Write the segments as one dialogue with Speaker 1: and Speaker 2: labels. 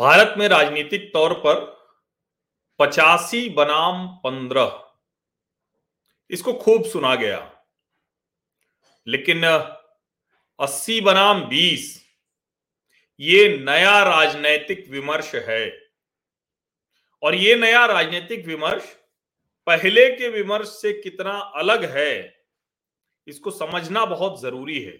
Speaker 1: भारत में राजनीतिक तौर पर पचासी बनाम पंद्रह। इसको खूब सुना गया। लेकिन अस्सी बनाम बीस, ये नया राजनैतिक विमर्श है। और ये नया राजनीतिक विमर्श पहले के विमर्श से कितना अलग है, इसको समझना बहुत ज़रूरी है।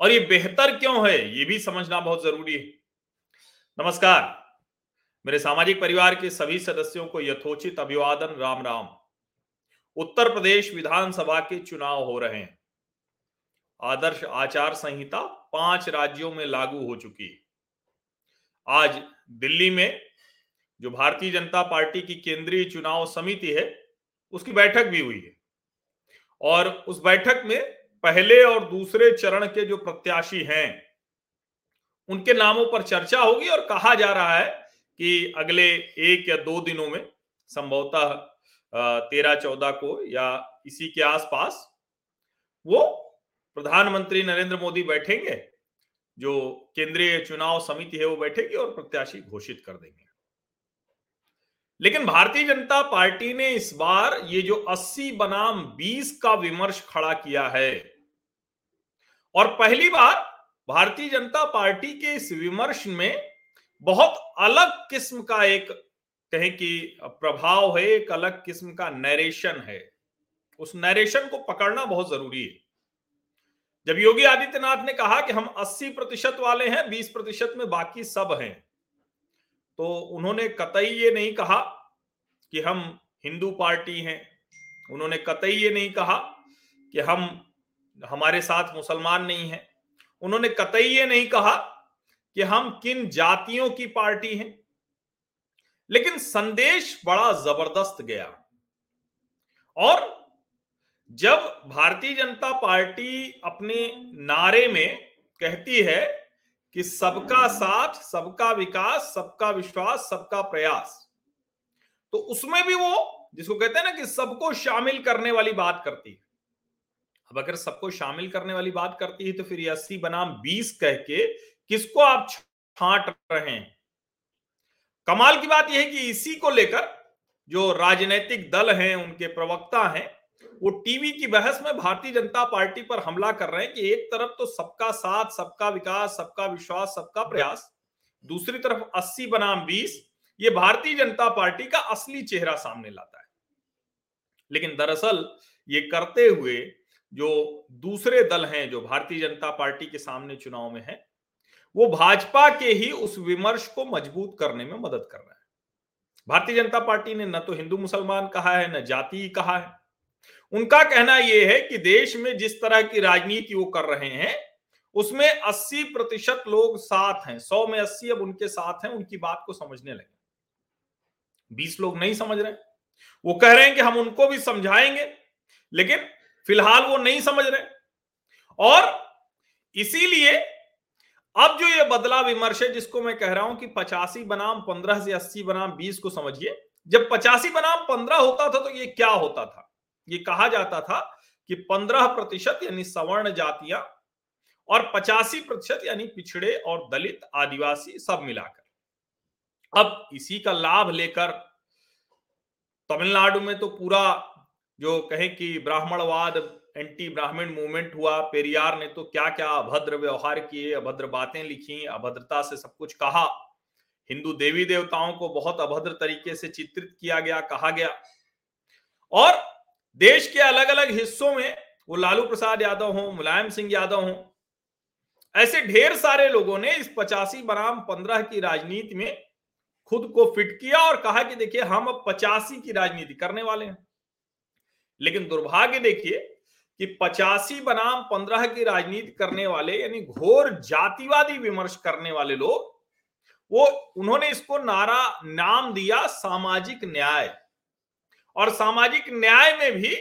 Speaker 1: और ये बेहतर क्यों है, ये भी समझना बहुत ज़रूरी है। नमस्कार। मेरे सामाजिक परिवार के सभी सदस्यों को यथोचित अभिवादन, राम राम। उत्तर प्रदेश विधानसभा के चुनाव हो रहे हैं। आदर्श आचार संहिता पाँच राज्यों में लागू हो चुकी है। आज दिल्ली में जो भारतीय जनता पार्टी की केंद्रीय चुनाव समिति है, उसकी बैठक भी हुई है। और उस बैठक में पहले और दूसरे चरण के जो प्रत्याशी हैं उनके नामों पर चर्चा होगी और कहा जा रहा है कि अगले एक या दो दिनों में संभवतः तेरह चौदह को या इसी के आसपास वो प्रधानमंत्री नरेंद्र मोदी बैठेंगे, जो केंद्रीय चुनाव समिति है वो बैठेगी और प्रत्याशी घोषित कर देंगे। लेकिन भारतीय जनता पार्टी ने इस बार ये जो 80 बनाम 20 का विमर्श खड़ा किया है, और पहली बार भारतीय जनता पार्टी के इस विमर्श में बहुत अलग किस्म का एक कहें कि प्रभाव है, एक अलग किस्म का नरेशन है। उस नरेशन को पकड़ना बहुत ज़रूरी है। जब योगी आदित्यनाथ ने कहा कि हम 80 प्रतिशत वाले हैं 20 प्रतिशत में बाकी सब हैं तो उन्होंने कतई ये नहीं कहा कि हम हिंदू पार्टी हैं। उन्होंने कतई ये नहीं कहा कि हम, हमारे साथ मुसलमान नहीं हैं। उन्होंने कतई ये नहीं कहा कि हम किन जातियों की पार्टी हैं, लेकिन संदेश बड़ा ज़बरदस्त गया। और जब भारतीय जनता पार्टी अपने नारे में कहती है कि सबका साथ, सबका विकास, सबका विश्वास, सबका प्रयास तो उसमें भी वो, जिसको कहते हैं ना कि सबको शामिल करने वाली बात करती है। अब अगर सबको शामिल करने वाली बात करती है तो फिर अस्सी बनाम बीस कह के किसको आप छांट रहे हैं? कमाल की बात यह है कि इसी को लेकर जो राजनीतिक दल हैं, उनके प्रवक्ता हैं, वो टीवी की बहस में भारतीय जनता पार्टी पर हमला कर रहे हैं कि एक तरफ़ तो सबका साथ, सबका विकास, सबका विश्वास, सबका प्रयास, दूसरी तरफ़ 80 बनाम 20 ये भारतीय जनता पार्टी का असली चेहरा सामने लाता है। लेकिन दरअसल ये करते हुए जो दूसरे दल हैं, जो भारतीय जनता पार्टी के सामने चुनाव में है, वो भाजपा के ही उस विमर्श को मज़बूत करने में मदद कर रहा है। भारतीय जनता पार्टी ने न तो हिंदू मुसलमान कहा है, न जाति कहा है। उनका कहना यह है कि देश में जिस तरह की राजनीति वो कर रहे हैं, उसमें 80 प्रतिशत लोग साथ हैं 100 में 80 अब उनके साथ हैं, उनकी बात को समझने लगे। 20 लोग नहीं समझ रहे वो कह रहे हैं कि हम उनको भी समझाएँगे, लेकिन फ़िलहाल वो नहीं समझ रहे। और इसीलिए अब जो ये बदला विमर्श है, जिसको मैं कह रहा हूँ कि पचासी बनाम पंद्रह से अस्सी बनाम बीस को समझिए। जब पचासी बनाम पंद्रह होता था तो ये क्या होता था? ये कहा जाता था कि पंद्रह प्रतिशत यानी सवर्ण जातियाँ और पचासी प्रतिशत यानी पिछड़े और दलित आदिवासी सब मिलाकर। अब इसी का लाभ लेकर तमिलनाडु में तो पूरा जो कहे कि ब्राह्मणवाद एंटी ब्राह्मण मूवमेंट हुआ, पेरियार ने तो क्या क्या अभद्र व्यवहार किए, अभद्र बातें लिखी, अभद्रता से सब कुछ कहा। हिंदू देवी देवताओं को बहुत अभद्र तरीके से चित्रित किया गया, कहा गया। और देश के अलग अलग हिस्सों में, वो लालू प्रसाद यादव हो, मुलायम सिंह यादव हो, ऐसे ढेर सारे लोगों ने इस पचासी बनाम पंद्रह की राजनीति में खुद को फिट किया और कहा कि देखिए, हम अब पचासी की राजनीति करने वाले हैं। लेकिन दुर्भाग्य देखिए कि पचासी बनाम पंद्रह की राजनीति करने वाले, यानी घोर जातिवादी विमर्श करने वाले लोग, वो, उन्होंने इसको नारा, नाम दिया सामाजिक न्याय। और सामाजिक न्याय में भी,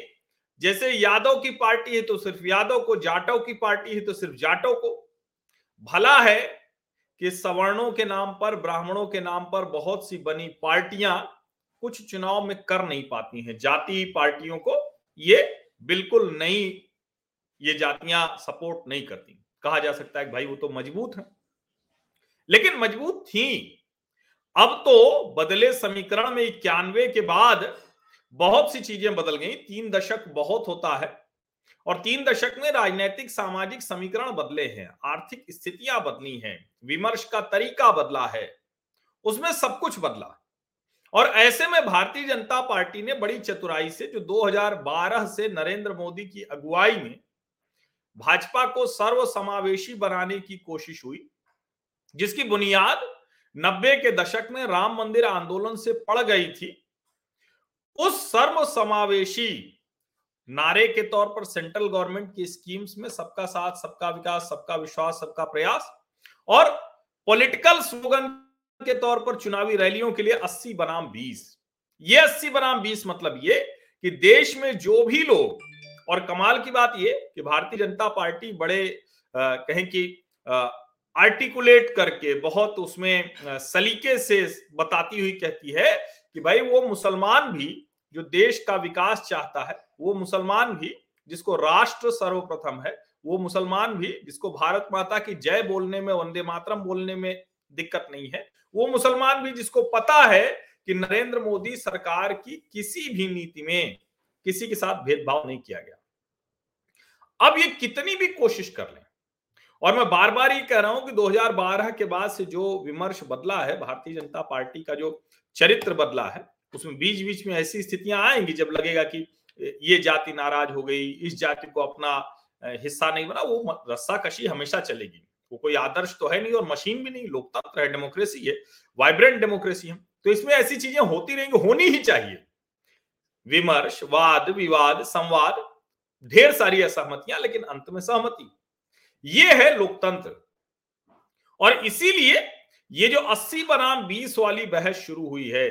Speaker 1: जैसे यादव की पार्टी है तो सिर्फ़ यादव को, जाटव की पार्टी है तो सिर्फ़ जाटव को। भला है कि सवर्णों के नाम पर, ब्राह्मणों के नाम पर बहुत सी बनी पार्टियाँ कुछ चुनाव में कर नहीं पाती हैं, जाति पार्टियों को ये बिल्कुल नहीं ये जातियाँ सपोर्ट नहीं करती। कहा जा सकता है भाई वो तो मज़बूत है। लेकिन मज़बूत थी। अब तो बदले समीकरण में इक्यानवे के बाद बहुत सी चीज़ें बदल गई। तीन दशक बहुत होता है और तीन दशक में राजनीतिक, सामाजिक समीकरण बदले हैं। आर्थिक स्थितियाँ बदली हैं। विमर्श का तरीका बदला है। उसमें सब कुछ बदला। और ऐसे में भारतीय जनता पार्टी ने बड़ी चतुराई से जो 2012 से नरेंद्र मोदी की अगुवाई में भाजपा को सर्वसमावेशी बनाने की कोशिश हुई, जिसकी बुनियाद नब्बे के दशक में राम मंदिर आंदोलन से पड़ गई थी। उस सर्व समावेशी नारे के तौर पर सेंट्रल गवर्नमेंट की स्कीम्स में सबका साथ, सबका विकास, सबका विश्वास, सबका प्रयास और पॉलिटिकल स्लोगन के तौर पर चुनावी रैलियों के लिए 80 बनाम 20 ये 80 बनाम 20 मतलब ये कि देश में जो भी लोग और कमाल की बात ये कि भारतीय जनता पार्टी बड़े आ, कहें कि आर्टिकुलेट करके बहुत उसमें सलीके से बताती हुई कहती है कि भाई वो मुसलमान भी जो देश का विकास चाहता है वो मुसलमान भी जिसको राष्ट्र सर्वप्रथम है वो मुसलमान भी जिसको भारत माता की जय बोलने में वंदे मातरम बोलने में दिक्कत नहीं है। वो मुसलमान भी जिसको पता है कि नरेंद्र मोदी सरकार की किसी भी नीति में किसी के साथ भेदभाव नहीं किया गया। अब ये कितनी भी कोशिश कर लें, और मैं बार बार ये कह रहा हूँ कि 2012 के बाद से जो विमर्श बदला है, भारतीय जनता पार्टी का जो चरित्र बदला है, उसमें बीच बीच में ऐसी स्थितियाँ आएँगी जब लगेगा कि ये जाति नाराज़ हो गई, इस जाति को अपना हिस्सा नहीं बना, वो रस्सा कशी हमेशा चलेगी। वो कोई आदर्श तो है नहीं और मशीन भी नहीं, लोकतंत्र है डेमोक्रेसी है वाइब्रेंट डेमोक्रेसी है। तो इसमें ऐसी चीज़ें होती रहेंगी, होनी ही चाहिए। विमर्श, वाद, विवाद, संवाद, ढेर सारी असहमतियाँ, लेकिन अंत में सहमति। ये है लोकतंत्र। और इसीलिए ये जो 80 बनाम 20 वाली बहस शुरू हुई है,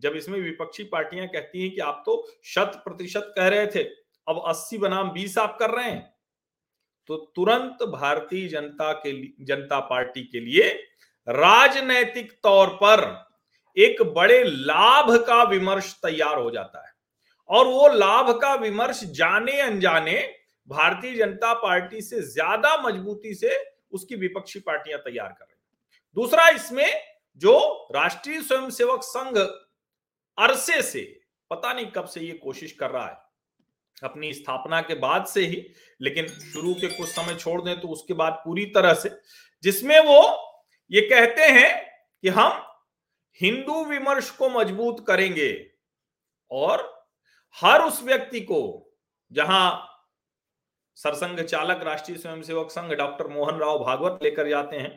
Speaker 1: जब इसमें विपक्षी पार्टियाँ कहती हैं कि आप तो शत प्रतिशत कह रहे थे, अब 80 बनाम 20 आप कर रहे हैं। तो तुरंत भारतीय जनता के जनता पार्टी के लिए राजनैतिक तौर पर एक बड़े लाभ का विमर्श तैयार हो जाता है। और वो लाभ का विमर्श जाने अनजाने भारतीय जनता पार्टी से ज़्यादा मजबूती से उसकी विपक्षी पार्टियाँ तैयार कर रही दूसरा इसमें जो राष्ट्रीय स्वयंसेवक संघ अरसे से, पता नहीं कब से ये कोशिश कर रहा है अपनी स्थापना के बाद से ही, लेकिन शुरू के कुछ समय छोड़ दें तो उसके बाद पूरी तरह से, जिसमें वो ये कहते हैं कि हम हिंदू विमर्श को मज़बूत करेंगे और हर उस व्यक्ति को, जहाँ सरसंघ चालक, राष्ट्रीय स्वयंसेवक संघ, डॉक्टर मोहन राव भागवत लेकर जाते हैं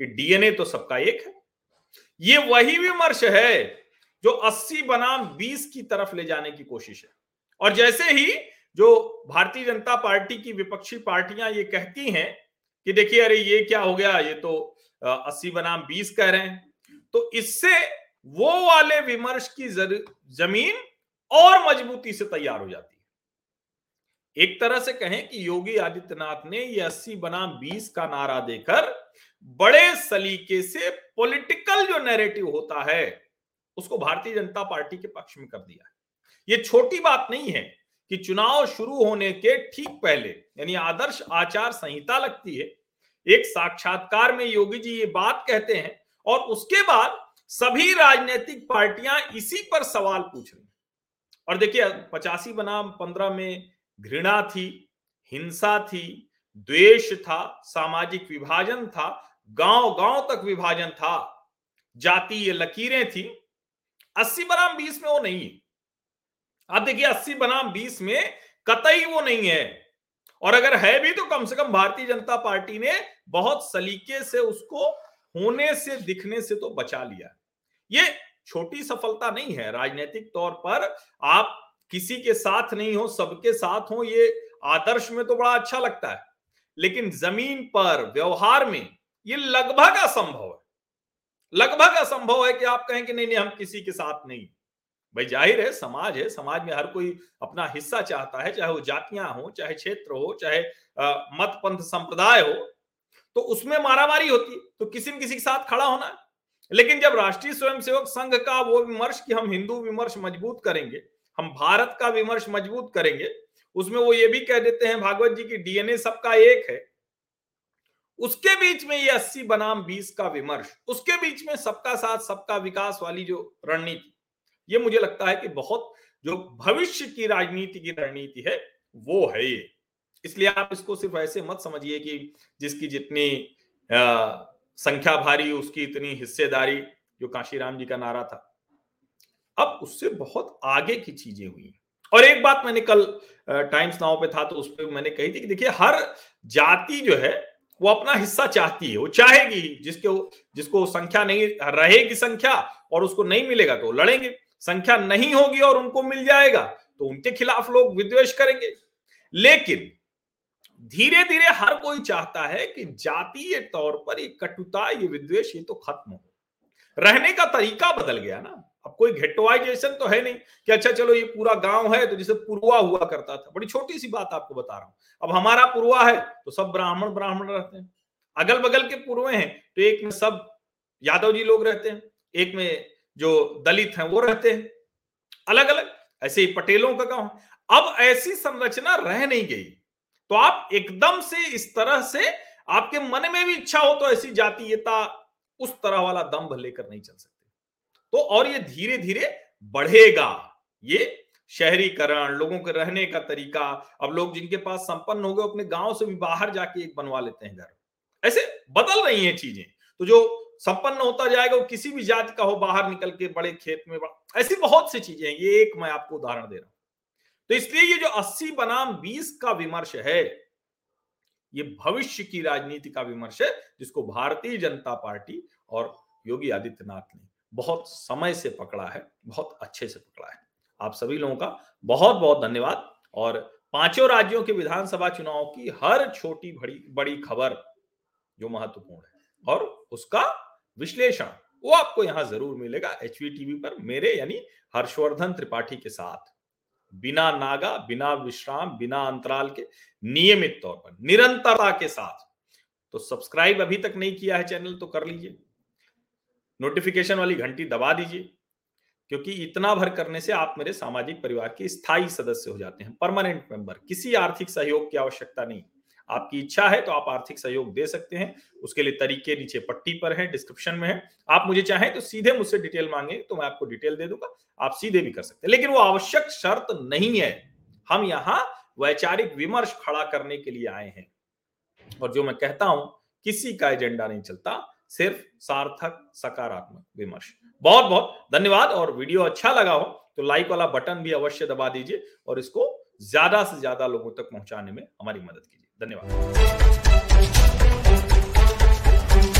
Speaker 1: कि डीएनए तो सबका एक है। ये वही विमर्श है जो 80 बनाम 20 की तरफ़ ले जाने की कोशिश है। और जैसे ही जो भारतीय जनता पार्टी की विपक्षी पार्टियाँ ये कहती हैं कि देखिए, अरे ये क्या हो गया? ये तो अस्सी बनाम बीस कह रहे हैं। तो इससे वो वाले विमर्श की ज़मीन और मजबूती से तैयार हो जाती है। एक तरह से कहें कि योगी आदित्यनाथ ने ये अस्सी बनाम बीस का नारा देकर बड़े सलीके से पॉलिटिकल जो नैरेटिव होता है, उसको भारतीय जनता पार्टी के पक्ष में कर दिया है। ये छोटी बात नहीं है कि चुनाव शुरू होने के ठीक पहले, यानी आदर्श आचार संहिता लगती है। एक साक्षात्कार में योगी जी ये बात कहते हैं और उसके बाद सभी राजनीतिक पार्टियाँ इसी पर सवाल पूछ रही और देखिए, पचासी बनाम पंद्रह में घृणा थी, हिंसा थी, द्वेष था, सामाजिक विभाजन था गाँव गाँव तक विभाजन था, जातीय लकीरें थी। अस्सी बनाम बीस में वो नहीं है। आप देखिए, अस्सी बनाम बीस में कतई वो नहीं है। और अगर है भी तो कम से कम भारतीय जनता पार्टी ने बहुत सलीके से उसको होने से, दिखने से तो बचा लिया। ये छोटी सफलता नहीं है। राजनीतिक तौर पर आप किसी के साथ नहीं हो, सबके साथ हो, ये आदर्श में तो बड़ा अच्छा लगता है। लेकिन ज़मीन पर, व्यवहार में ये लगभग असंभव है। लगभग असंभव है कि आप कहें कि नहीं नहीं, हम किसी के साथ नहीं। भाई ज़ाहिर है, समाज है, समाज में हर कोई अपना हिस्सा चाहता है, चाहे वो जातियाँ हो, चाहे क्षेत्र हो, चाहे मत पंथ संप्रदाय हो तो उसमें मारामारी होती है तो किसी न किसी के साथ खड़ा होना है। लेकिन जब राष्ट्रीय स्वयंसेवक संघ का वो विमर्श कि हम हिंदू विमर्श मज़बूत करेंगे, हम भारत का विमर्श मज़बूत करेंगे, उसमें वो ये भी कह देते हैं, भागवत जी की डीएनए सबका एक है। उसके बीच में ये अस्सी बनाम बीस का विमर्श, उसके बीच में सबका साथ, सबका विकास वाली जो रणनीति ये मुझे लगता है कि बहुत जो भविष्य की राजनीति की रणनीति है, वो है ये। इसलिए आप इसको सिर्फ़ ऐसे मत समझिए कि जिसकी जितनी संख्या भारी, उसकी इतनी हिस्सेदारी, जो काशीराम जी का नारा था। अब उससे बहुत आगे की चीज़ें हुई और एक बात मैंने कल टाइम्स नाव पे था तो उस पर मैंने कही थी कि देखिए, हर जाति जो है, वो अपना हिस्सा चाहती है। वो चाहेगी जिसके जिसको संख्या नहीं, रहेगी संख्या और उसको नहीं मिलेगा तो लड़ेंगे। संख्या नहीं होगी और उनको मिल जाएगा तो उनके खिलाफ लोग विद्वेश करेंगे। लेकिन धीरे धीरे हर कोई चाहता है कि जातीय तौर पर ये कटुता, ये विद्वेष, ये तो खत्म हो। रहने का तरीका बदल गया ना। अब कोई घेटवाइजेशन तो है नहीं कि अच्छा चलो ये पूरा गाँव है तो जैसे पुरवा हुआ करता था। बड़ी छोटी सी बात आपको बता रहा हूँ। अब हमारा पुरवा है तो सब ब्राह्मण ब्राह्मण रहते हैं। अगल बगल के पुरवे हैं तो एक में सब यादव जी लोग रहते हैं, एक में जो दलित हैं, वो रहते हैं। अलग अलग ऐसे ही पटेलों का गाँव अब ऐसी संरचना रह नहीं गई। तो आप एकदम से इस तरह से आपके मन में भी इच्छा हो तो ऐसी जातीयता, उस तरह वाला दम्भ लेकर नहीं चल सकते। तो और ये धीरे धीरे बढ़ेगा। ये शहरीकरण, लोगों के रहने का तरीका, अब लोग जिनके पास संपन्न हो गए अपने गाँव से भी बाहर जाके एक बनवा लेते हैं घर। ऐसे बदल रही हैं चीज़ें। तो जो संपन्न होता जाएगा, वो किसी भी जाति का हो, बाहर निकल के बड़े खेत में ऐसी बहुत सी चीज़ें हैं, ये एक मैं आपको उदाहरण दे रहा हूँ। तो इसलिए ये जो 80 बनाम 20 का विमर्श है, ये भविष्य की राजनीति का विमर्श है, जिसको भारतीय जनता पार्टी और योगी आदित्यनाथ ने बहुत समय से पकड़ा है, बहुत अच्छे से पकड़ा है। आप सभी लोगों का बहुत बहुत धन्यवाद और पाँचों राज्यों के विधानसभा चुनाव की हर छोटी बड़ी खबर जो महत्वपूर्ण है और उसका विश्लेषण, वो आपको यहाँ ज़रूर मिलेगा एच टीवी पर मेरे यानी हर्षवर्धन त्रिपाठी के साथ। बिना नागा, बिना विश्राम, बिना अंतराल के, नियमित तौर पर, निरंतरता के साथ। तो सब्सक्राइब अभी तक नहीं किया है चैनल तो कर लीजिए। नोटिफिकेशन वाली घंटी दबा दीजिए, क्योंकि इतना भर करने से आप मेरे सामाजिक परिवार के स्थायी सदस्य हो जाते हैं, परमानेंट मेंबर, किसी आर्थिक सहयोग की आवश्यकता नहीं। आपकी इच्छा है तो आप आर्थिक सहयोग दे सकते हैं। उसके लिए तरीके नीचे पट्टी पर है डिस्क्रिप्शन में है। आप मुझे चाहें तो सीधे मुझसे डिटेल मांगे तो मैं आपको डिटेल दे दूँगा। आप सीधे भी कर सकते हैं। लेकिन वो आवश्यक शर्त नहीं है। हम यहाँ वैचारिक विमर्श खड़ा करने के लिए आए हैं। और जो मैं कहता हूँ, किसी का एजेंडा नहीं चलता, सिर्फ़ सार्थक, सकारात्मक विमर्श। बहुत बहुत धन्यवाद और वीडियो अच्छा लगा हो तो लाइक वाला बटन भी अवश्य दबा दीजिए और इसको ज़्यादा से ज़्यादा लोगों तक पहुँचाने में हमारी मदद कीजिए। धन्यवाद